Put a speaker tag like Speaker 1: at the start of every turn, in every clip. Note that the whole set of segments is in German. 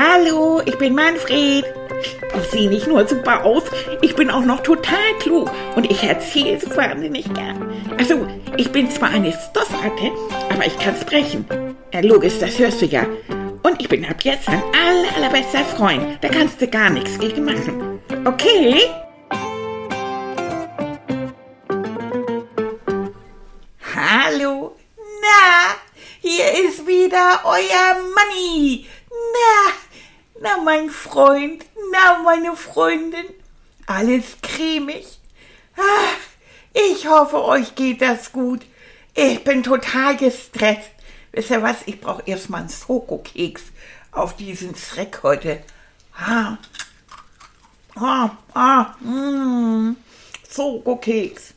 Speaker 1: Hallo, ich bin Manfred. Ich sehe nicht nur super aus, ich bin auch noch total klug und ich erzähle so wahnsinnig gern. Also, ich bin zwar eine Stoffratte, aber ich kann sprechen. Ja, logisch, das hörst du ja. Und ich bin ab jetzt dein aller, allerbester Freund. Da kannst du gar nichts gegen machen. Okay? Hallo. Na, hier ist wieder euer Manni. Mein Freund, na, meine Freundin. Alles cremig. Ach, ich hoffe, euch geht das gut. Ich bin total gestresst. Wisst ihr was? Ich brauche erstmal einen Schokokeks auf diesen Schreck heute. Ah, ah, ah, mh, Schokokeks.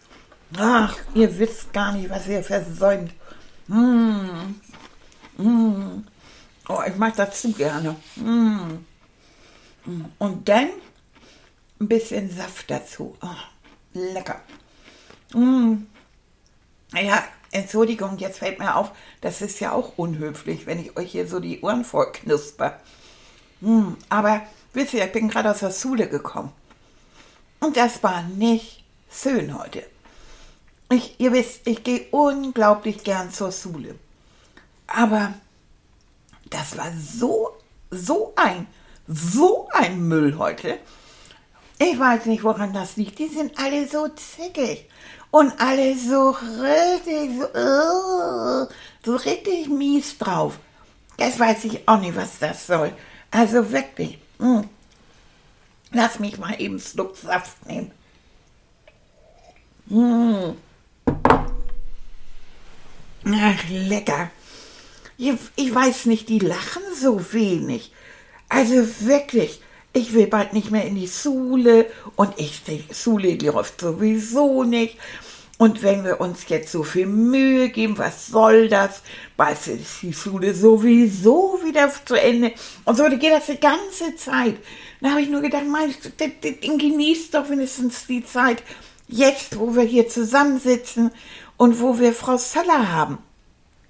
Speaker 1: Ach, ihr wisst gar nicht, was ihr versäumt. Mmh. Mmh. Oh, ich mag das zu gerne. Mmh. Und dann ein bisschen Saft dazu. Oh, lecker. Mmh. Ja, Entschuldigung, jetzt fällt mir auf, das ist ja auch unhöflich, wenn ich euch hier so die Ohren voll knusper. Mmh. Aber wisst ihr, ich bin gerade aus der Schule gekommen. Und das war nicht schön heute. Ich, ihr wisst, ich gehe unglaublich gern zur Schule. Aber das war so, so ein, so ein Müll heute. Ich weiß nicht, woran das liegt. Die sind alle so zickig und alle so richtig, so, so richtig mies drauf. Das weiß ich auch nicht, was das soll. Also wirklich. Mh. Hm. Lass mich mal eben einen Schluck Saft nehmen. Mmh. Ach, lecker. Ich, ich weiß nicht, die lachen so wenig. Also wirklich, ich will bald nicht mehr in die Schule und ich, die Schule läuft sowieso nicht. Und wenn wir uns jetzt so viel Mühe geben, was soll das? Bald ist die Schule sowieso wieder zu Ende. Und so geht das die ganze Zeit. Da habe ich nur gedacht, meinst du, genießt doch wenigstens die Zeit, jetzt, wo wir hier zusammensitzen und wo wir Frau Söller haben.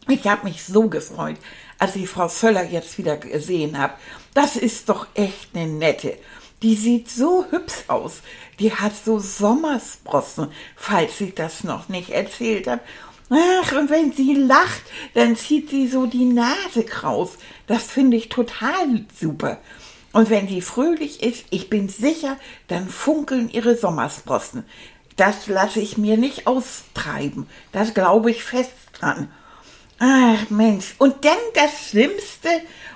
Speaker 1: Ich habe mich so gefreut, als ich Frau Söller jetzt wieder gesehen habe. Das ist doch echt eine nette. Die sieht so hübsch aus. Die hat so Sommersprossen, falls ich das noch nicht erzählt habe. Ach, und wenn sie lacht, dann zieht sie so die Nase kraus. Das finde ich total super. Und wenn sie fröhlich ist, ich bin sicher, dann funkeln ihre Sommersprossen das lasse ich mir nicht austreiben. Das glaube ich fest dran. Ach Mensch, und dann das Schlimmste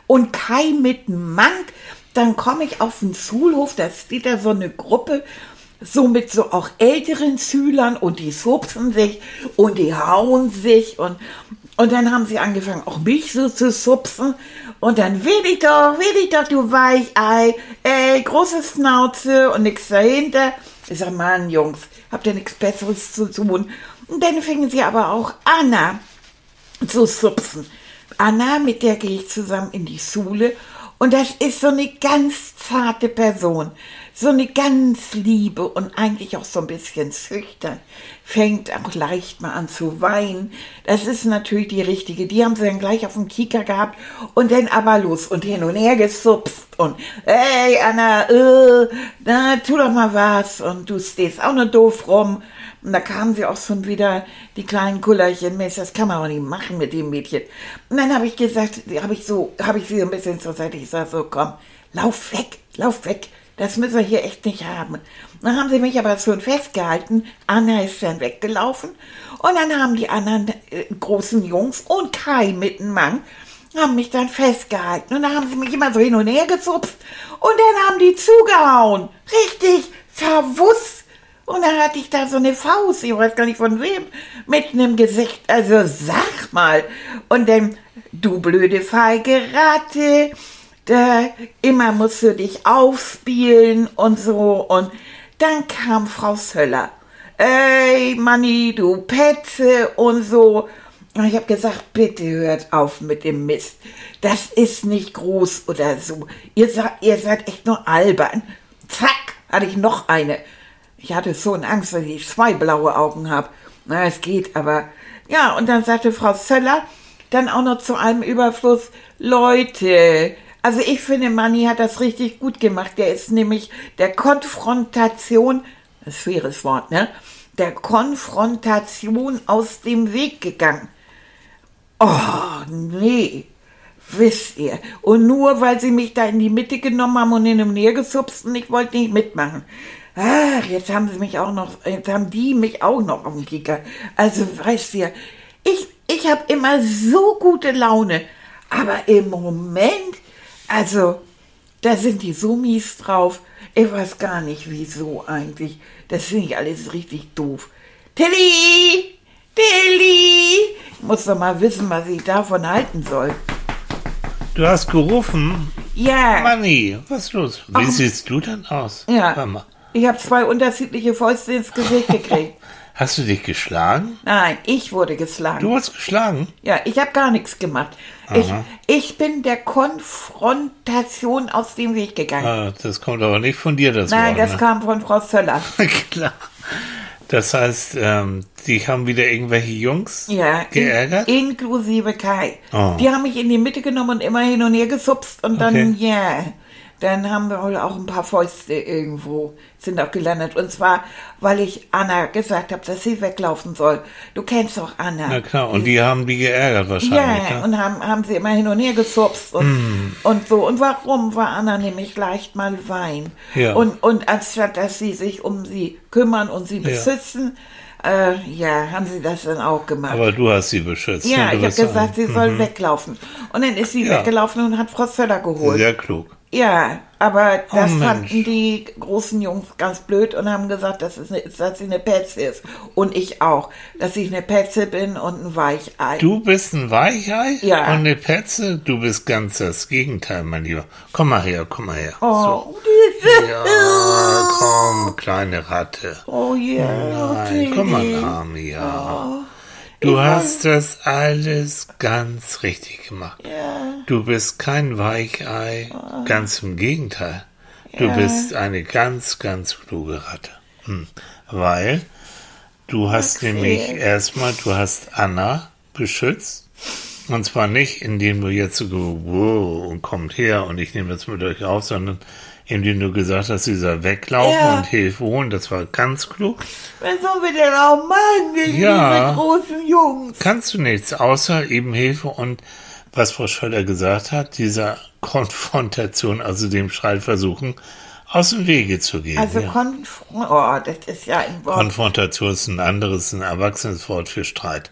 Speaker 1: und Kai mit Mank, dann komme ich auf den Schulhof, da steht da so eine Gruppe, so mit so auch älteren Schülern und die supsen sich und die hauen sich und, und dann haben sie angefangen, auch mich so zu supsen und dann will ich doch, will ich doch, du Weichei, ey, große Schnauze und nix dahinter. Ich sag, Mann, Jungs, habt ihr nichts Besseres zu tun? Und dann fingen sie aber auch Anna zu supsen. Anna, mit der gehe ich zusammen in die Schule. Und das ist so eine ganz zarte Person so eine ganz liebe und eigentlich auch so ein bisschen schüchtern, fängt auch leicht mal an zu weinen. Das ist natürlich die richtige. Die haben sie dann gleich auf dem Kieker gehabt und dann aber los und hin und her gesupst und hey Anna, äh, na, tu doch mal was und du stehst auch nur doof rum. Und da kamen sie auch schon wieder, die kleinen Kullerchen, Mensch, das kann man auch nicht machen mit dem Mädchen. Und dann habe ich gesagt, habe ich so, habe ich sie so ein bisschen zur Seite, ich sage so, komm, lauf weg, lauf weg das müssen wir hier echt nicht haben. Dann haben sie mich aber schon festgehalten. Anna ist dann weggelaufen. Und dann haben die anderen äh, großen Jungs und Kai mit dem Mann haben mich dann festgehalten. Und dann haben sie mich immer so hin und her gezupft. Und dann haben die zugehauen. Richtig verwusst. Und dann hatte ich da so eine Faust, ich weiß gar nicht von wem, mitten im Gesicht. Also sag mal. Und dann, du blöde feige Ratte da, immer musst du dich aufspielen und so. Und dann kam Frau Söller. Ey, Manni, du Petze und so. Und ich habe gesagt, bitte hört auf mit dem Mist. Das ist nicht groß oder so. Ihr, ihr seid echt nur albern. Zack, hatte ich noch eine. Ich hatte so eine Angst, dass ich zwei blaue Augen habe. Na, es geht, aber... Ja, und dann sagte Frau Söller dann auch noch zu einem Überfluss, Leute, Also ich finde, Manni hat das richtig gut gemacht. Der ist nämlich der Konfrontation, das schweres Wort, ne? Der Konfrontation aus dem Weg gegangen. Oh, nee. Wisst ihr. Und nur weil sie mich da in die Mitte genommen haben und hin und her gesupst und ich wollte nicht mitmachen. Ach, jetzt haben sie mich auch noch, jetzt haben die mich auch noch auf dem Kicker. Also, weißt ihr, ich, ich habe immer so gute Laune. Aber im Moment, also, da sind die so mies drauf. Ich weiß gar nicht, wieso eigentlich. Das finde ich alles richtig doof. Tilly! Tilly! Ich muss doch mal wissen, was ich davon halten soll.
Speaker 2: Du hast gerufen.
Speaker 1: Ja.
Speaker 2: Manni, was ist los? Wie siehst du denn aus?
Speaker 1: Ja. Ich habe zwei unterschiedliche Fäuste ins Gesicht gekriegt.
Speaker 2: Hast du dich geschlagen?
Speaker 1: Nein, ich wurde geschlagen.
Speaker 2: Du wurdest geschlagen?
Speaker 1: Ja, ich habe gar nichts gemacht. Ich, ich bin der Konfrontation aus dem Weg gegangen.
Speaker 2: Ah, das kommt aber nicht von dir, das
Speaker 1: Nein,
Speaker 2: Wort.
Speaker 1: das kam von Frau Zöller.
Speaker 2: ne? Klar. Das heißt, ähm, die haben wieder irgendwelche Jungs
Speaker 1: Ja, in,
Speaker 2: geärgert?
Speaker 1: inklusive Kai.
Speaker 2: Oh.
Speaker 1: Die haben mich in die Mitte genommen und immer hin und her gesupst und dann,
Speaker 2: Okay.
Speaker 1: ja, dann haben wir wohl auch ein paar Fäuste irgendwo, sind auch gelandet. Und zwar, weil ich Anna gesagt habe, dass sie weglaufen soll. Du kennst doch Anna.
Speaker 2: Na klar, und die haben die geärgert wahrscheinlich.
Speaker 1: Ja,
Speaker 2: ne?
Speaker 1: und haben, haben sie immer hin und her gesupst und,
Speaker 2: Hm.
Speaker 1: und so. Und warum war Anna nämlich leicht mal Wein?
Speaker 2: Ja.
Speaker 1: Und, und anstatt, dass sie sich um sie kümmern und sie beschützen, äh, ja, haben sie das dann auch gemacht.
Speaker 2: Aber du hast sie beschützt.
Speaker 1: ja,
Speaker 2: ne?
Speaker 1: Ich habe gesagt, sie soll weglaufen. Und dann ist sie
Speaker 2: Ja.
Speaker 1: weggelaufen und hat Frau Zöller geholt.
Speaker 2: Sehr klug.
Speaker 1: Ja, aber das
Speaker 2: Oh,
Speaker 1: fanden die großen Jungs ganz blöd und haben gesagt, dass, es eine, dass sie eine Petze ist. Und ich auch, dass ich eine Petze bin und ein Weichei.
Speaker 2: Du bist ein Weichei
Speaker 1: Ja.
Speaker 2: und eine Petze? Du bist ganz das Gegenteil, mein Lieber. Komm mal her, komm mal her.
Speaker 1: Oh,
Speaker 2: So. Ja, komm, kleine Ratte.
Speaker 1: oh ja.
Speaker 2: Nein, komm mal nah mir. Du hast das alles ganz richtig gemacht. Du bist kein Weichei, ganz im Gegenteil. Du bist eine ganz, ganz kluge Ratte. Hm. Weil du hast nämlich erstmal, du hast Anna beschützt. Und zwar nicht, indem du jetzt so, wow, und kommt her und ich nehme das mit euch auf, sondern indem du gesagt hast, sie soll weglaufen
Speaker 1: Ja.
Speaker 2: und Hilfe holen. Das war ganz klug.
Speaker 1: Was sollen wir denn auch machen gegen
Speaker 2: Ja.
Speaker 1: diese großen Jungs?
Speaker 2: kannst du nichts, außer eben Hilfe und was Frau Schöller gesagt hat, dieser Konfrontation, also dem Streit versuchen, aus dem Wege zu gehen.
Speaker 1: Also
Speaker 2: ja.
Speaker 1: Konfront, oh, das ist ja ein Wort.
Speaker 2: Konfrontation ist ein anderes, ein erwachsenes Wort für Streit,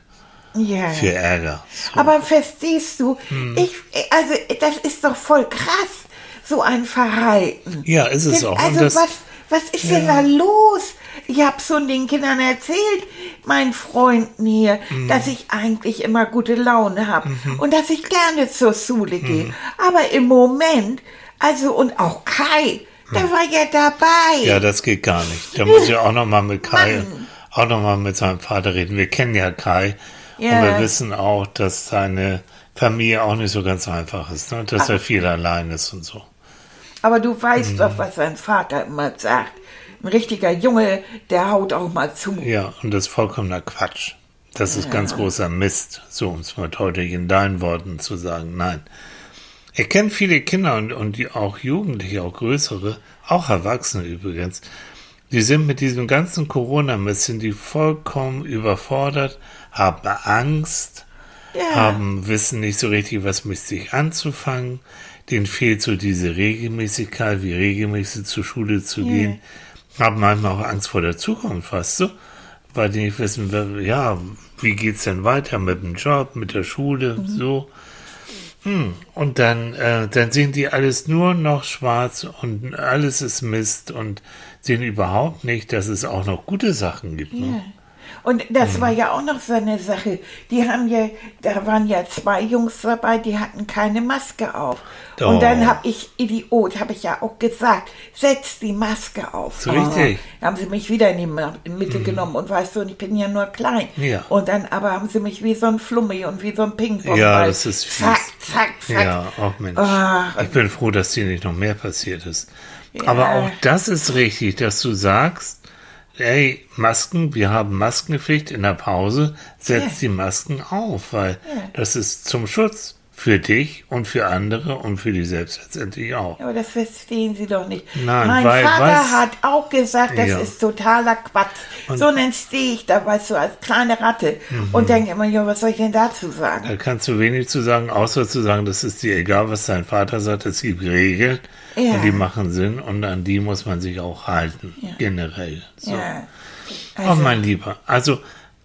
Speaker 1: ja.
Speaker 2: für Ärger. So.
Speaker 1: Aber verstehst du,
Speaker 2: Hm.
Speaker 1: ich, also das ist doch voll krass, so ein Verhalten.
Speaker 2: ja, ist es
Speaker 1: Das-
Speaker 2: auch.
Speaker 1: Also
Speaker 2: das,
Speaker 1: was, was ist denn da los? Ich habe schon den Kindern erzählt, meinen Freunden hier,
Speaker 2: Mhm.
Speaker 1: dass ich eigentlich immer gute Laune habe und dass ich gerne zur Schule gehe.
Speaker 2: Mhm.
Speaker 1: Aber im Moment, also und auch Kai, der war ja dabei.
Speaker 2: Mhm. ja, das geht gar nicht. Da muss ich auch noch mal mit Kai,
Speaker 1: Mann.
Speaker 2: auch noch mal mit seinem Vater reden. Wir kennen ja Kai
Speaker 1: Ja.
Speaker 2: und wir wissen auch, dass seine Familie auch nicht so ganz einfach ist, ne? dass er viel allein ist und so.
Speaker 1: Aber du weißt
Speaker 2: Mhm.
Speaker 1: doch, was sein Vater immer sagt. Ein richtiger Junge, der haut auch mal zu.
Speaker 2: Ja, und das ist vollkommener Quatsch. Das ist ganz großer Mist, so um es mal deutlich in deinen Worten zu sagen. Nein. Er kennt viele Kinder und, und die auch Jugendliche, auch größere, auch Erwachsene übrigens. Die sind mit diesem ganzen Corona-Mist, sind die vollkommen überfordert, haben Angst,
Speaker 1: Ja.
Speaker 2: haben, wissen nicht so richtig, was mit sich anzufangen. Denen fehlt so diese Regelmäßigkeit, wie regelmäßig zur Schule zu gehen. Haben manchmal auch Angst vor der Zukunft, weißt du? Weil die nicht wissen, ja, wie geht's denn weiter mit dem Job, mit der Schule, so. Hm. Und dann, äh, dann sehen die alles nur noch schwarz und alles ist Mist und sehen überhaupt nicht, dass es auch noch gute Sachen gibt. Ne?
Speaker 1: Und das war ja auch noch so eine Sache. Die haben ja, da waren ja zwei Jungs dabei, die hatten keine Maske auf.
Speaker 2: Oh.
Speaker 1: Und dann habe ich, Idiot, habe ich ja auch gesagt, setz die Maske auf.
Speaker 2: So richtig.
Speaker 1: Da haben sie mich wieder in die Mitte genommen und weißt du, und ich bin ja nur klein.
Speaker 2: Ja.
Speaker 1: Und dann aber haben sie mich wie so ein Flummi und wie so ein Pingpong.
Speaker 2: Ja, das ist fies.
Speaker 1: Zack, zack, zack.
Speaker 2: Ja, auch Mensch.
Speaker 1: Ach.
Speaker 2: ich bin froh, dass dir nicht noch mehr passiert ist. Aber auch das ist richtig, dass du sagst, ey, Masken, wir haben Maskenpflicht in der Pause, setz die Masken auf, weil das ist zum Schutz Für dich und für andere und für dich selbst letztendlich auch.
Speaker 1: Aber das verstehen Sie doch nicht.
Speaker 2: Nein,
Speaker 1: mein
Speaker 2: weil-
Speaker 1: Vater
Speaker 2: was-
Speaker 1: hat auch gesagt, das
Speaker 2: Ja.
Speaker 1: ist totaler Quatsch.
Speaker 2: Und-
Speaker 1: so dann stehe ich da, weißt du, als kleine Ratte
Speaker 2: Mhm.
Speaker 1: und denke immer, ja, was soll ich denn dazu sagen?
Speaker 2: Da kannst du wenig zu sagen, außer zu sagen, das ist dir egal, was dein Vater sagt. Es gibt Regeln
Speaker 1: Ja.
Speaker 2: und die machen Sinn und an die muss man sich auch halten,
Speaker 1: Ja.
Speaker 2: generell. So.
Speaker 1: Ja.
Speaker 2: Oh,
Speaker 1: Also,
Speaker 2: mein Lieber, also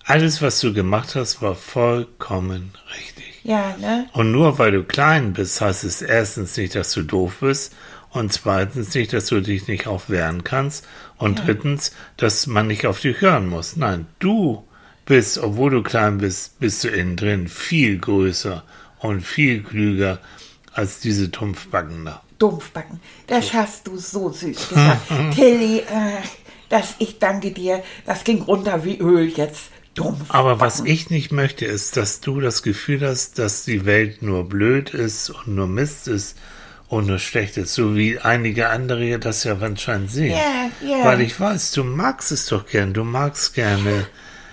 Speaker 2: alles, was du gemacht hast, war vollkommen richtig.
Speaker 1: ja, ne?
Speaker 2: Und nur weil du klein bist, heißt es erstens nicht, dass du doof bist und zweitens nicht, dass du dich nicht auch wehren kannst und drittens, dass man nicht auf dich hören muss. Nein, du bist, obwohl du klein bist, bist du innen drin viel größer und viel klüger als diese Tumpfbacken da.
Speaker 1: Dumpfbacken. Das hast du so süß gesagt. Tilly, äh, das, ich danke dir. Das ging runter wie Öl jetzt. Dumpf.
Speaker 2: Aber was ich nicht möchte, ist, dass du das Gefühl hast, dass die Welt nur blöd ist und nur Mist ist und nur schlecht ist, so wie einige andere das ja anscheinend sehen.
Speaker 1: Ja, ja.
Speaker 2: Weil ich weiß, du magst es doch gern, du magst gerne,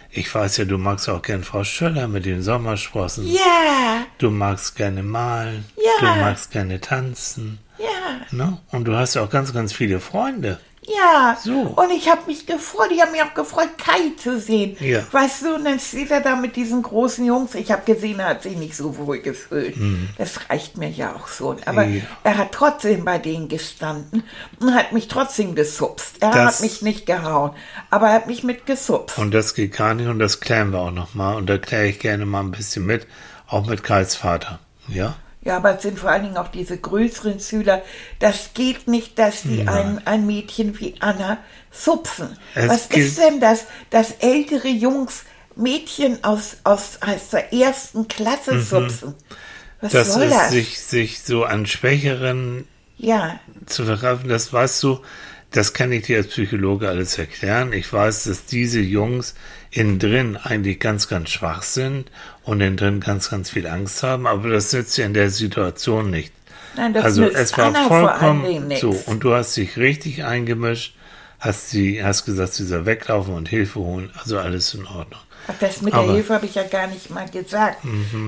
Speaker 2: ich weiß ja, du magst auch gern Frau Schöller mit den Sommersprossen.
Speaker 1: Ja,
Speaker 2: Du magst gerne malen,
Speaker 1: Ja.
Speaker 2: du magst gerne tanzen,
Speaker 1: ja,
Speaker 2: ne? Und du hast ja auch ganz, ganz viele Freunde.
Speaker 1: ja.
Speaker 2: So.
Speaker 1: Und ich habe mich gefreut, ich habe mich auch gefreut, Kai zu sehen.
Speaker 2: Ja.
Speaker 1: Weißt du, und dann steht er da mit diesen großen Jungs. Ich habe gesehen, er hat sich nicht so wohl gefühlt. Das reicht mir ja auch so. Aber
Speaker 2: Mhm. Ja.
Speaker 1: er hat trotzdem bei denen gestanden und hat mich trotzdem gesupst. Er
Speaker 2: Das-
Speaker 1: hat mich nicht gehauen, aber er hat mich mit gesupst.
Speaker 2: Und das geht gar nicht und das klären wir auch nochmal. Und da kläre ich gerne mal ein bisschen mit, auch mit Kais Vater. Ja?
Speaker 1: Ja, aber es sind vor allen Dingen auch diese größeren Schüler. Das geht nicht, dass die ein, ein Mädchen wie Anna supfen.
Speaker 2: Es
Speaker 1: Was ist denn das, dass ältere Jungs Mädchen aus, aus, aus der ersten Klasse supfen? Was
Speaker 2: Mhm. Das
Speaker 1: soll
Speaker 2: ist
Speaker 1: das?
Speaker 2: sich, sich so an Schwächeren
Speaker 1: ja,
Speaker 2: zu vergreifen, das weißt du, das kann ich dir als Psychologe alles erklären. Ich weiß, dass diese Jungs innen drin eigentlich ganz, ganz schwach sind und innen drin ganz, ganz viel Angst haben, aber das nützt ja in der Situation nicht.
Speaker 1: nein, das
Speaker 2: also
Speaker 1: nützt
Speaker 2: es war
Speaker 1: Anna
Speaker 2: vollkommen so und du hast dich richtig eingemischt, hast sie, hast gesagt, sie soll weglaufen und Hilfe holen, also alles in Ordnung.
Speaker 1: Ach, das mit
Speaker 2: aber- Mhm.
Speaker 1: der Hilfe habe ich ja gar nicht mal gesagt.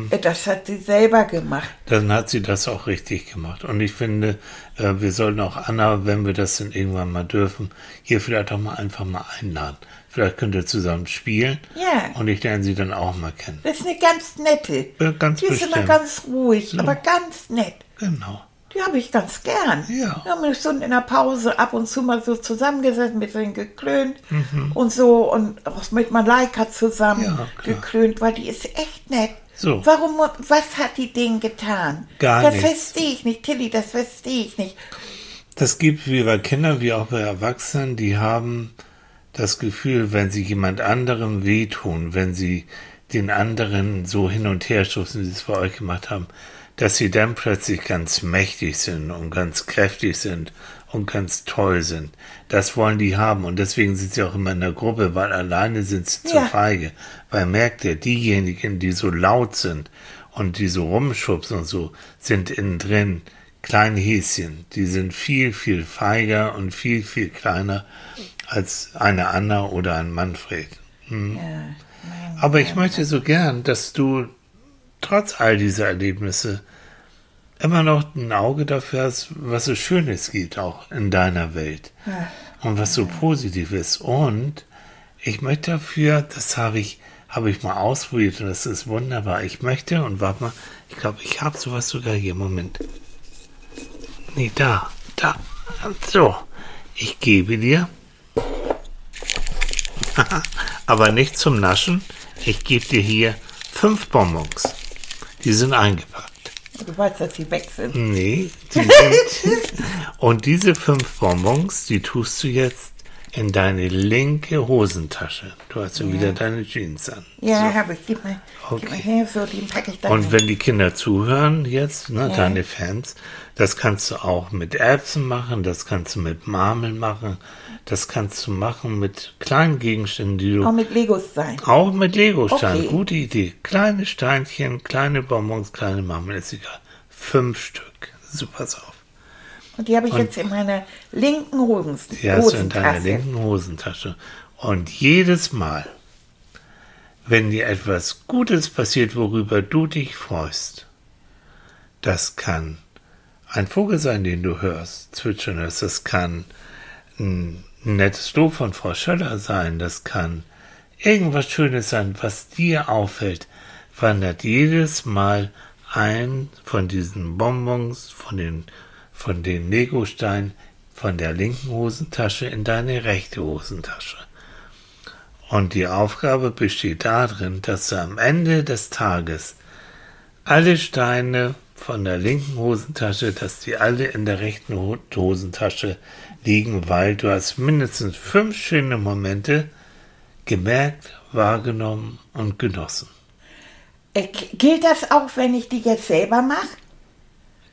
Speaker 1: Äh, Das hat sie selber gemacht.
Speaker 2: Dann hat sie das auch richtig gemacht. Und ich finde, äh, wir sollten auch Anna, wenn wir das dann irgendwann mal dürfen, hier vielleicht auch mal einfach mal einladen. Vielleicht könnt ihr zusammen spielen.
Speaker 1: Ja.
Speaker 2: Und ich lerne sie dann auch mal kennen.
Speaker 1: Das ist eine ganz nette.
Speaker 2: Ja, ganz
Speaker 1: die ist immer
Speaker 2: bestimmt.
Speaker 1: ganz ruhig, aber ganz nett.
Speaker 2: Genau.
Speaker 1: Die habe ich ganz gern.
Speaker 2: Ja.
Speaker 1: Wir haben eine Stunde in der Pause ab und zu mal so zusammengesessen, ein bisschen geklönt
Speaker 2: Mhm.
Speaker 1: und so und auch mit Malaika zusammen
Speaker 2: Ja,
Speaker 1: geklönt, weil die ist echt nett.
Speaker 2: So.
Speaker 1: Warum, was hat die denen getan?
Speaker 2: Gar
Speaker 1: das
Speaker 2: nichts.
Speaker 1: verstehe ich nicht, Tilly, das verstehe ich nicht.
Speaker 2: Das gibt wie bei Kindern wie auch bei Erwachsenen, die haben das Gefühl, wenn sie jemand anderem wehtun, wenn sie den anderen so hin und her stoßen, wie sie es bei euch gemacht haben, dass sie dann plötzlich ganz mächtig sind und ganz kräftig sind und ganz toll sind. Das wollen die haben und deswegen sind sie auch immer in der Gruppe, weil alleine sind sie zu
Speaker 1: Ja.
Speaker 2: feige. Weil merkt ihr, diejenigen, die so laut sind und die so rumschubsen und so, sind innen drin kleine Häschen. Die sind viel, viel feiger und viel, viel kleiner als eine Anna oder ein Manfred. Hm.
Speaker 1: Ja,
Speaker 2: Aber ich möchte so gern, dass du trotz all dieser Erlebnisse immer noch ein Auge dafür hast, was es Schönes gibt auch in deiner Welt und was so positiv ist. Und ich möchte dafür, das habe ich, habe ich mal ausprobiert und das ist wunderbar. Ich möchte, und warte mal, ich glaube, ich habe sowas sogar hier. Moment. Nee, da, da. So, ich gebe dir. Aber nicht zum Naschen. Ich gebe dir hier fünf Bonbons. Die sind eingepackt.
Speaker 1: Du weißt, dass sie weg sind.
Speaker 2: Nee, die sind. und diese fünf Bonbons, die tust du jetzt in deine linke Hosentasche. Du hast ja wieder deine Jeans an.
Speaker 1: Ja, habe ich. Gib mal, gib mal
Speaker 2: Okay.
Speaker 1: her, so, den packe ich dann
Speaker 2: Und
Speaker 1: hin.
Speaker 2: wenn die Kinder zuhören jetzt, ne, deine Fans, das kannst du auch mit Erbsen machen, das kannst du mit Marmeln machen, das kannst du machen mit kleinen Gegenständen, die du
Speaker 1: Auch mit Legos sein.
Speaker 2: Auch mit Lego-Steinen.
Speaker 1: Okay.
Speaker 2: Gute Idee. Kleine Steinchen, kleine Bonbons, kleine Marmeln, ist egal. Fünf Stück. Super auf.
Speaker 1: Und die habe ich jetzt in meiner linken Hosen
Speaker 2: Die hast du in deiner
Speaker 1: Hosentasche.
Speaker 2: linken Hosentasche. Und jedes Mal, wenn dir etwas Gutes passiert, worüber du dich freust, Das kann ein Vogel sein, den du hörst, zwitschern ist. Das kann ein nettes Lob von Frau Schöller sein. Das kann irgendwas Schönes sein, was dir auffällt. Wandert jedes Mal ein von diesen Bonbons, von den, von den Legosteinen, von der linken Hosentasche in deine rechte Hosentasche. Und die Aufgabe besteht darin, dass du am Ende des Tages alle Steine von der linken Hosentasche, dass die alle in der rechten Hosentasche liegen, weil du hast mindestens fünf schöne Momente gemerkt, wahrgenommen und genossen.
Speaker 1: Äh, gilt das auch, wenn ich die jetzt selber mache?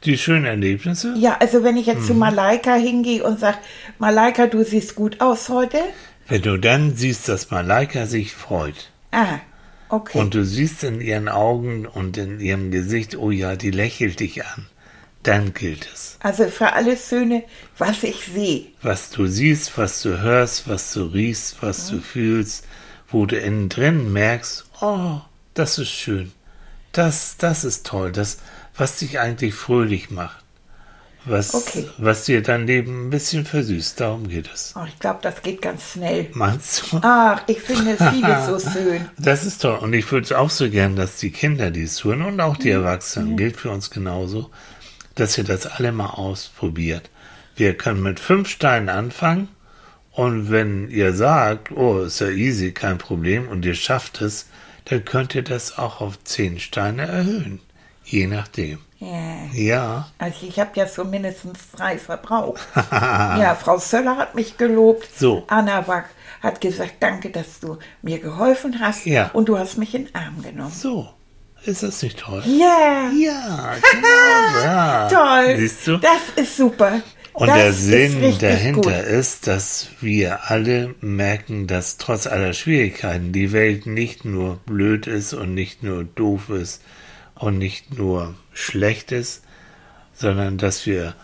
Speaker 2: Die schönen Erlebnisse?
Speaker 1: Ja, also wenn ich jetzt mhm. zu Malaika hingehe und sage, Malaika, du siehst gut aus heute.
Speaker 2: Wenn du dann siehst, dass Malaika sich freut.
Speaker 1: Ah, okay.
Speaker 2: Und du siehst in ihren Augen und in ihrem Gesicht, oh ja, die lächelt dich an. Dann gilt es.
Speaker 1: Also für alle Söhne, was ich sehe.
Speaker 2: Was du siehst, was du hörst, was du riechst, was mhm. du fühlst, wo du innen drin merkst, oh, das ist schön. Das, das ist toll. Das, was dich eigentlich fröhlich macht was, okay. was dir dein Leben ein bisschen versüßt. Darum geht es.
Speaker 1: Oh, ich glaube, das geht ganz schnell.
Speaker 2: Meinst du?
Speaker 1: Ach, ich finde vieles so schön.
Speaker 2: Das ist toll. Und ich würde es auch so gern, dass die Kinder, die es tun und auch die mhm. Erwachsenen, mhm. gilt für uns genauso, dass ihr das alle mal ausprobiert. Wir können mit fünf Steinen anfangen und wenn ihr sagt, oh, ist ja easy, kein Problem und ihr schafft es, dann könnt ihr das auch auf zehn Steine erhöhen. Je nachdem.
Speaker 1: Ja.
Speaker 2: ja.
Speaker 1: Also ich habe ja so mindestens drei verbraucht. ja, Frau Söller hat mich gelobt.
Speaker 2: So.
Speaker 1: Anna Wack hat gesagt, danke, dass du mir geholfen hast.
Speaker 2: Ja.
Speaker 1: Und du hast mich in den Arm genommen.
Speaker 2: So. Ist das nicht toll?
Speaker 1: Ja.
Speaker 2: Ja, genau. ja.
Speaker 1: toll.
Speaker 2: Siehst du?
Speaker 1: Das ist super.
Speaker 2: Und das der Sinn dahinter gut. ist, dass wir alle merken, dass trotz aller Schwierigkeiten die Welt nicht nur blöd ist und nicht nur doof ist, und nicht nur Schlechtes, sondern dass wir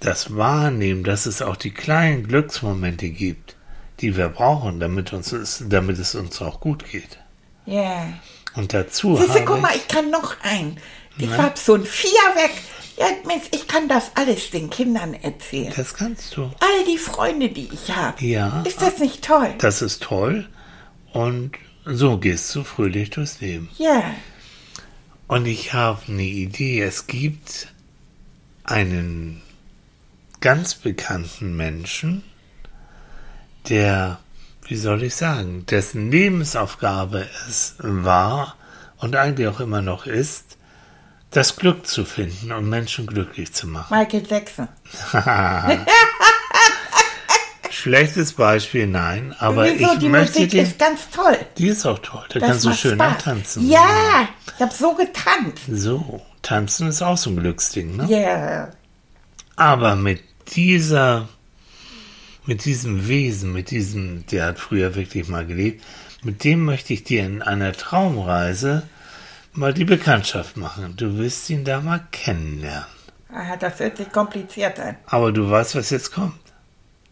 Speaker 2: das wahrnehmen, dass es auch die kleinen Glücksmomente gibt, die wir brauchen, damit, uns es, damit es uns auch gut geht.
Speaker 1: Ja. Yeah.
Speaker 2: Und dazu
Speaker 1: Siehste, habe guck mal, ich kann noch ein. Ich Na? hab so ein Vier weg. Ja, ich kann das alles den Kindern erzählen.
Speaker 2: Das kannst du.
Speaker 1: All die Freunde, die ich habe.
Speaker 2: Ja.
Speaker 1: Ist das nicht toll?
Speaker 2: Das ist toll. Und so gehst du fröhlich durchs Leben.
Speaker 1: Ja.
Speaker 2: Und ich habe eine Idee. Es gibt einen ganz bekannten Menschen, der, wie soll ich sagen, dessen Lebensaufgabe es war und eigentlich auch immer noch ist, das Glück zu finden und Menschen glücklich zu machen.
Speaker 1: Michael Jackson.
Speaker 2: Schlechtes Beispiel, nein, aber
Speaker 1: Wieso?
Speaker 2: ich
Speaker 1: die
Speaker 2: möchte
Speaker 1: Musik
Speaker 2: den,
Speaker 1: ist ganz toll.
Speaker 2: Die ist auch toll, da
Speaker 1: das
Speaker 2: kannst du schön
Speaker 1: Spaß.
Speaker 2: tanzen.
Speaker 1: Ja, ich habe so getanzt.
Speaker 2: So, tanzen ist auch so ein Glücksding, ne?
Speaker 1: Ja. Yeah.
Speaker 2: Aber mit dieser, mit diesem Wesen, mit diesem, der hat früher wirklich mal gelebt, mit dem möchte ich dir in einer Traumreise mal die Bekanntschaft machen. Du wirst ihn da mal kennenlernen.
Speaker 1: Ah, das hört sich kompliziert an.
Speaker 2: Aber du weißt, was jetzt kommt.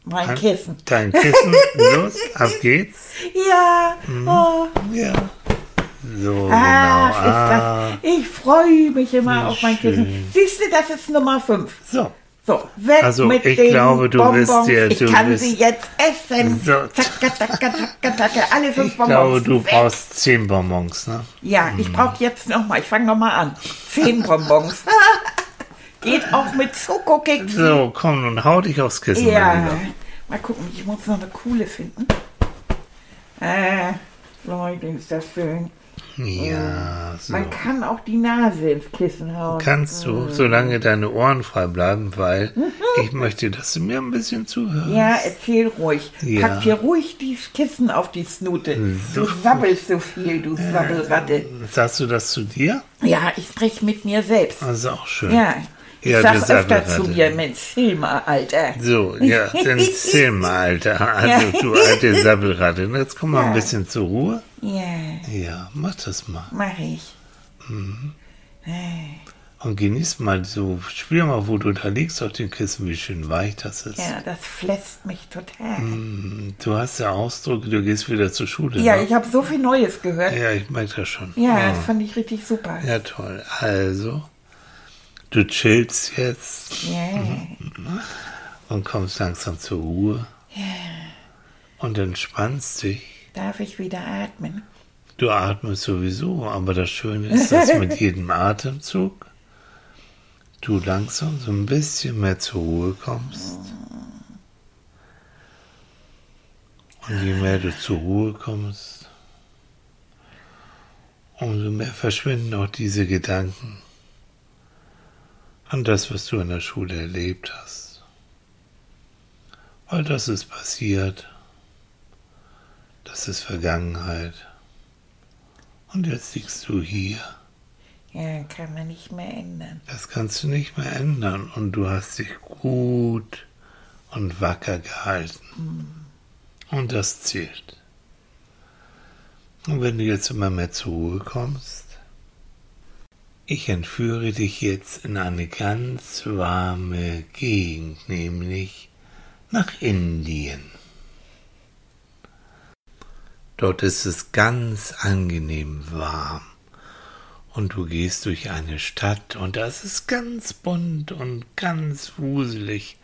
Speaker 1: Mein Kissen.
Speaker 2: Dein Kissen, los, ab geht's.
Speaker 1: Ja. Mhm. Oh.
Speaker 2: Ja. So,
Speaker 1: Ach,
Speaker 2: genau.
Speaker 1: Ah. ich freue mich immer auf mein schön. Kissen. Siehst du, das ist Nummer 5.
Speaker 2: So.
Speaker 1: So, weg
Speaker 2: also,
Speaker 1: mit
Speaker 2: ich
Speaker 1: den
Speaker 2: glaube, du
Speaker 1: Bonbons.
Speaker 2: wirst dir, du
Speaker 1: ich kann
Speaker 2: wirst,
Speaker 1: sie jetzt essen.
Speaker 2: So.
Speaker 1: Zacka, zacka, zacka, alle fünf
Speaker 2: ich
Speaker 1: Bonbons.
Speaker 2: glaube, du
Speaker 1: weg.
Speaker 2: brauchst zehn Bonbons, ne?
Speaker 1: Ja, ich brauche jetzt noch mal. Ich fange noch mal an. Zehn Bonbons. Geht auch mit Schokokeksen.
Speaker 2: So, komm, nun hau dich aufs Kissen.
Speaker 1: Ja. Mal gucken, ich muss noch eine coole finden. Äh, Leute, ist das schön.
Speaker 2: Ja, so.
Speaker 1: Man kann auch die Nase ins Kissen hauen.
Speaker 2: Kannst du,
Speaker 1: Mhm.
Speaker 2: solange deine Ohren frei bleiben, weil ich möchte, dass du mir ein bisschen zuhörst.
Speaker 1: Ja, erzähl ruhig.
Speaker 2: Ja.
Speaker 1: Pack dir ruhig dieses Kissen auf die Snute.
Speaker 2: So.
Speaker 1: Du sabbelst so viel, du Sabbelratte.
Speaker 2: Sagst du das zu dir?
Speaker 1: Ja, ich sprech mit mir selbst.
Speaker 2: Das ist auch schön.
Speaker 1: Ja, ich
Speaker 2: Ja,
Speaker 1: sag öfter zu mir, Mensch, Hilma, Alter.
Speaker 2: So, ja, dann zähl mal, Alter. Also, du alte Sabbelratte. Jetzt komm mal
Speaker 1: Ja.
Speaker 2: ein bisschen zur Ruhe.
Speaker 1: Ja,
Speaker 2: Ja, mach das mal.
Speaker 1: mach ich.
Speaker 2: Und genieß mal so, spür mal, wo du da liegst auf dem Kissen, wie schön weich das ist.
Speaker 1: Ja, das flässt mich total.
Speaker 2: Du hast ja Ausdruck, du gehst wieder zur Schule.
Speaker 1: Ja,
Speaker 2: ne?
Speaker 1: ich habe so viel Neues gehört.
Speaker 2: ja, ich merke das schon.
Speaker 1: Ja, das fand ich richtig super.
Speaker 2: Ja, toll. Also, Du chillst jetzt
Speaker 1: Ja.
Speaker 2: und kommst langsam zur Ruhe
Speaker 1: ja.
Speaker 2: und entspannst dich.
Speaker 1: Darf ich wieder atmen?
Speaker 2: Du atmest sowieso, aber das Schöne ist, dass mit jedem Atemzug du langsam so ein bisschen mehr zur Ruhe kommst. Und je mehr du zur Ruhe kommst, umso mehr verschwinden auch diese Gedanken an das, was du in der Schule erlebt hast. Weil das ist passiert, das ist Vergangenheit. Und jetzt liegst du hier.
Speaker 1: Ja, kann man nicht mehr ändern.
Speaker 2: Das kannst du nicht mehr ändern und du hast dich gut und wacker gehalten. Und das zählt. Und wenn du jetzt immer mehr zur Ruhe kommst, ich entführe dich jetzt in eine ganz warme Gegend, nämlich nach Indien. Dort ist es ganz angenehm warm. Und du gehst durch eine Stadt und da ist ganz bunt und ganz wuselig.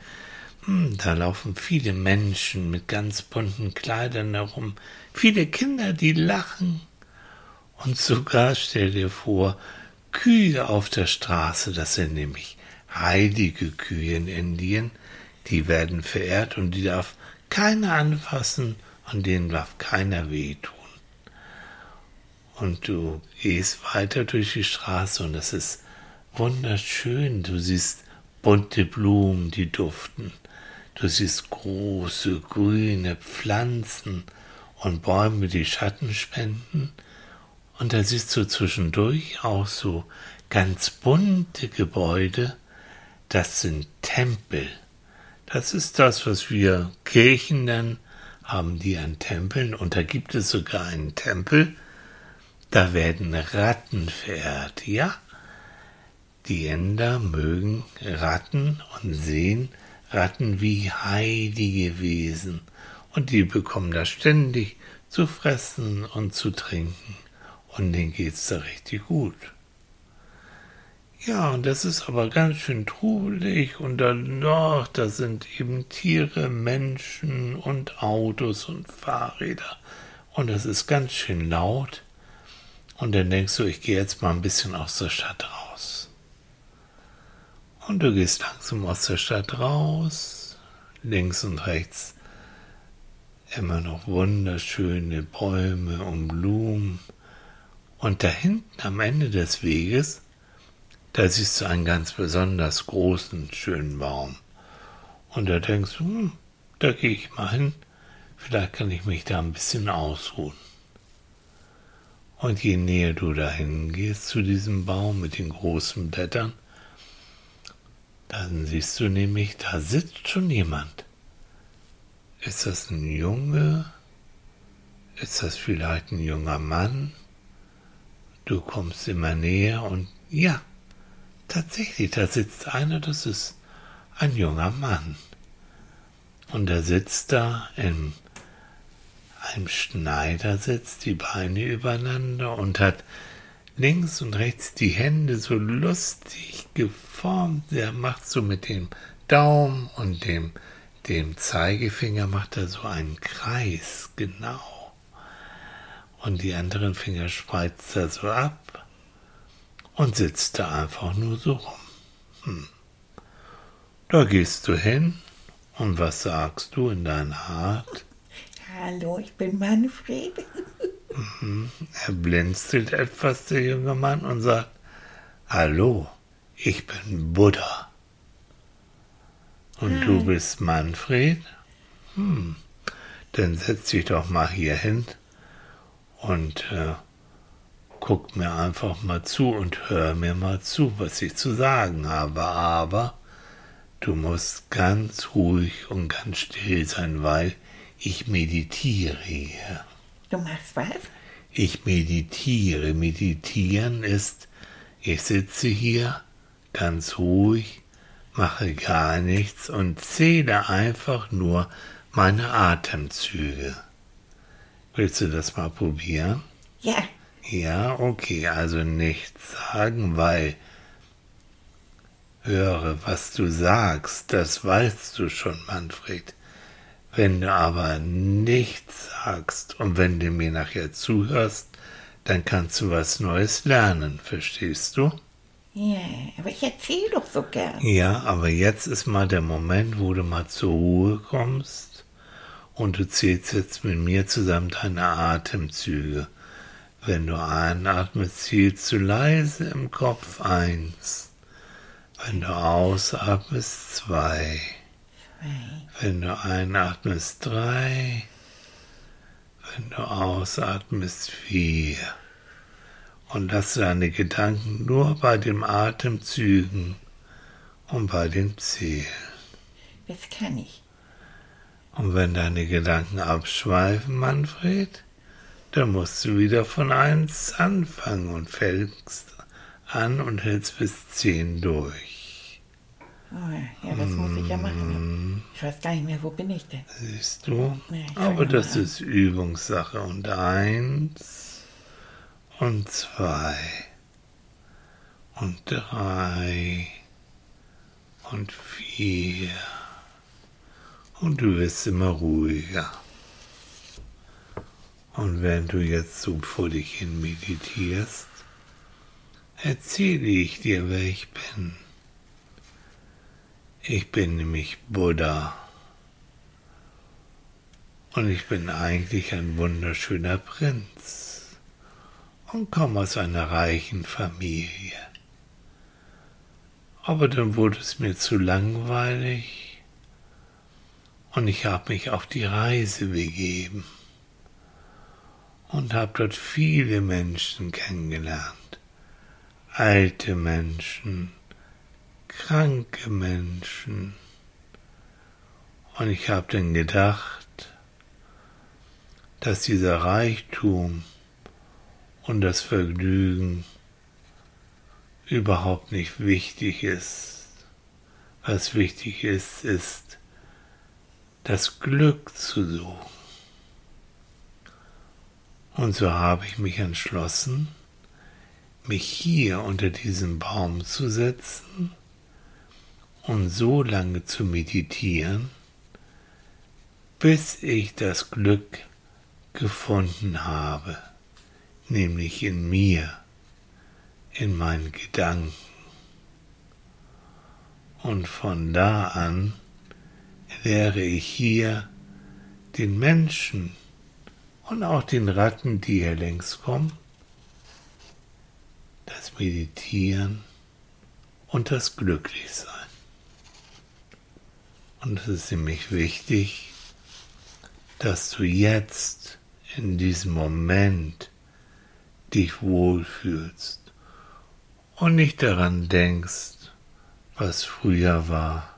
Speaker 2: Hm, Da laufen viele Menschen mit ganz bunten Kleidern herum, viele Kinder, die lachen. Und sogar stell dir vor, Kühe auf der Straße, das sind nämlich heilige Kühe in Indien, die werden verehrt und die darf keiner anfassen und denen darf keiner wehtun. Und du gehst weiter durch die Straße und es ist wunderschön. Du siehst bunte Blumen, die duften. Du siehst große grüne Pflanzen und Bäume, die Schatten spenden. Und da siehst du zwischendurch auch so ganz bunte Gebäude. Das sind Tempel. Das ist das, was wir Kirchen nennen, haben die an Tempeln. Und da gibt es sogar einen Tempel, da werden Ratten verehrt. Ja, die Inder mögen Ratten und sehen Ratten wie heilige Wesen. Und die bekommen da ständig zu fressen und zu trinken. Und denen geht's da richtig gut. Ja, und das ist aber ganz schön trubelig und dann noch, da sind eben Tiere, Menschen und Autos und Fahrräder. Und das ist ganz schön laut. Und dann denkst du, ich gehe jetzt mal ein bisschen aus der Stadt raus. Und du gehst langsam aus der Stadt raus, links und rechts immer noch wunderschöne Bäume und Blumen. Und da hinten am Ende des Weges, da siehst du einen ganz besonders großen, schönen Baum. Und da denkst du, hm, da gehe ich mal hin, vielleicht kann ich mich da ein bisschen ausruhen. Und je näher du dahin gehst zu diesem Baum mit den großen Blättern, dann siehst du nämlich, da sitzt schon jemand. Ist das ein Junge? Ist das vielleicht ein junger Mann? Du kommst immer näher und ja, tatsächlich, da sitzt einer, das ist ein junger Mann. Und er sitzt da in einem Schneidersitz, die Beine übereinander und hat links und rechts die Hände so lustig geformt. Er macht so mit dem Daumen und dem, dem Zeigefinger macht er so einen Kreis, genau. Und die anderen Finger spreizt er so ab und sitzt da einfach nur so rum. Hm. Da gehst du hin und was sagst du in deiner Art?
Speaker 1: Hallo, ich bin Manfred.
Speaker 2: Er blinzelt etwas, der junge Mann, und sagt, Hallo, ich bin Buddha. Und du bist Manfred? Hm, dann setz dich doch mal hier hin und äh, guck mir einfach mal zu und hör mir mal zu, was ich zu sagen habe. Aber du musst ganz ruhig und ganz still sein, weil ich meditiere hier.
Speaker 1: Du machst was?
Speaker 2: Ich meditiere. Meditieren ist, ich sitze hier ganz ruhig, mache gar nichts und zähle einfach nur meine Atemzüge. Willst du das mal probieren?
Speaker 1: Ja,
Speaker 2: Ja, okay, also nichts sagen, weil höre, was du sagst, das weißt du schon, Manfred. Wenn du aber nichts sagst und wenn du mir nachher zuhörst, dann kannst du was Neues lernen, verstehst du?
Speaker 1: Ja, aber ich erzähle doch so gern.
Speaker 2: Ja, aber jetzt ist mal der Moment, wo du mal zur Ruhe kommst und du zählst jetzt mit mir zusammen deine Atemzüge. Wenn du einatmest, zählst du leise im Kopf eins. Wenn du ausatmest, zwei. Wenn du einatmest, drei. Wenn du ausatmest, vier. Und lass deine Gedanken nur bei den Atemzügen und bei den Zählen.
Speaker 1: Das kann ich.
Speaker 2: Und wenn deine Gedanken abschweifen, Manfred, dann musst du wieder von eins anfangen und fängst an und hältst bis zehn durch.
Speaker 1: Oh, ja, das muss ich ja machen. Ich weiß gar nicht mehr, wo bin ich denn?
Speaker 2: Siehst du?
Speaker 1: Nee,
Speaker 2: Aber das
Speaker 1: an.
Speaker 2: ist Übungssache. Und eins und zwei und drei und vier. Und du wirst immer ruhiger. Und wenn du jetzt so vor dich hin meditierst, erzähle ich dir, wer ich bin. Ich bin nämlich Buddha. Und ich bin eigentlich ein wunderschöner Prinz und komme aus einer reichen Familie. Aber dann wurde es mir zu langweilig und ich habe mich auf die Reise begeben und habe dort viele Menschen kennengelernt. Alte Menschen, kranke Menschen. Und ich habe dann gedacht, dass dieser Reichtum und das Vergnügen überhaupt nicht wichtig ist. Was wichtig ist, ist das Glück zu suchen. Und so habe ich mich entschlossen, mich hier unter diesem Baum zu setzen und so lange zu meditieren, bis ich das Glück gefunden habe, nämlich in mir, in meinen Gedanken. Und von da an lehre ich hier den Menschen und auch den Ratten, die hier längs kommen, das Meditieren und das Glücklichsein. Und es ist nämlich wichtig, dass du jetzt in diesem Moment dich wohlfühlst und nicht daran denkst, was früher war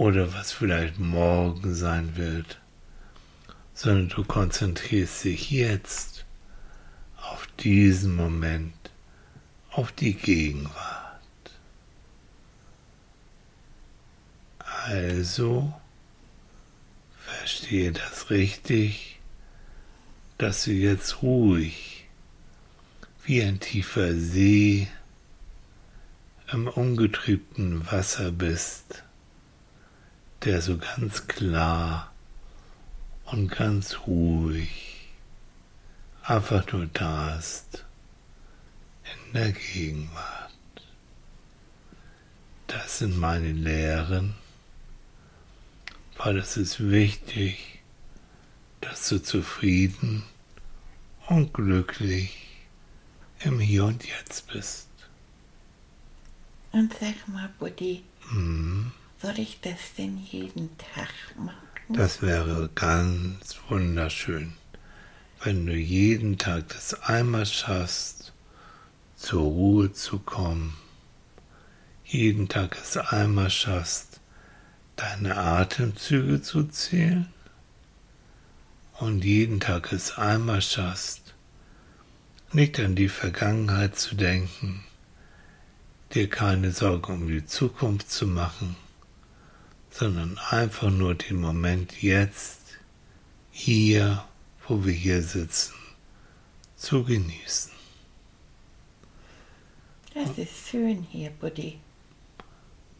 Speaker 2: oder was vielleicht morgen sein wird, sondern du konzentrierst dich jetzt auf diesen Moment, auf die Gegenwart. Also verstehe das richtig, dass du jetzt ruhig wie ein tiefer See im ungetrübten Wasser bist, der so ganz klar und ganz ruhig einfach nur da ist in der Gegenwart. Das sind meine Lehren, weil es ist wichtig, dass du zufrieden und glücklich im Hier und Jetzt bist.
Speaker 1: Und sag mal, Buddy,
Speaker 2: Mhm.
Speaker 1: Soll ich das denn jeden Tag machen?
Speaker 2: Das wäre ganz wunderschön, wenn du jeden Tag das einmal schaffst, zur Ruhe zu kommen, jeden Tag es einmal schaffst, deine Atemzüge zu zählen. Und jeden Tag es einmal schaffst, nicht an die Vergangenheit zu denken, dir keine Sorgen um die Zukunft zu machen, sondern einfach nur den Moment jetzt, hier, wo wir hier sitzen, zu genießen.
Speaker 1: Das ist schön hier, Buddy.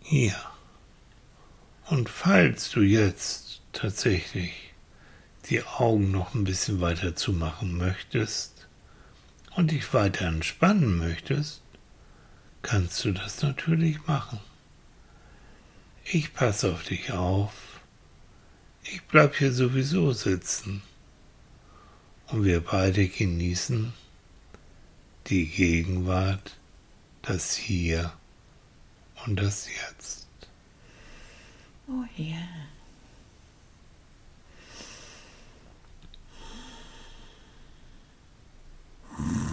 Speaker 2: Ja. Und falls du jetzt tatsächlich die Augen noch ein bisschen weiter zumachen möchtest und dich weiter entspannen möchtest, kannst du das natürlich machen. Ich passe auf dich auf. Ich bleib hier sowieso sitzen. Und wir beide genießen die Gegenwart, das Hier und das Jetzt.
Speaker 1: Oh ja. Yeah. Mm.